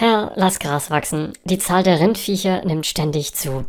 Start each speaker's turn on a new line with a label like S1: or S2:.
S1: Herr, lass Gras wachsen. Die Zahl der Rindviecher nimmt ständig zu.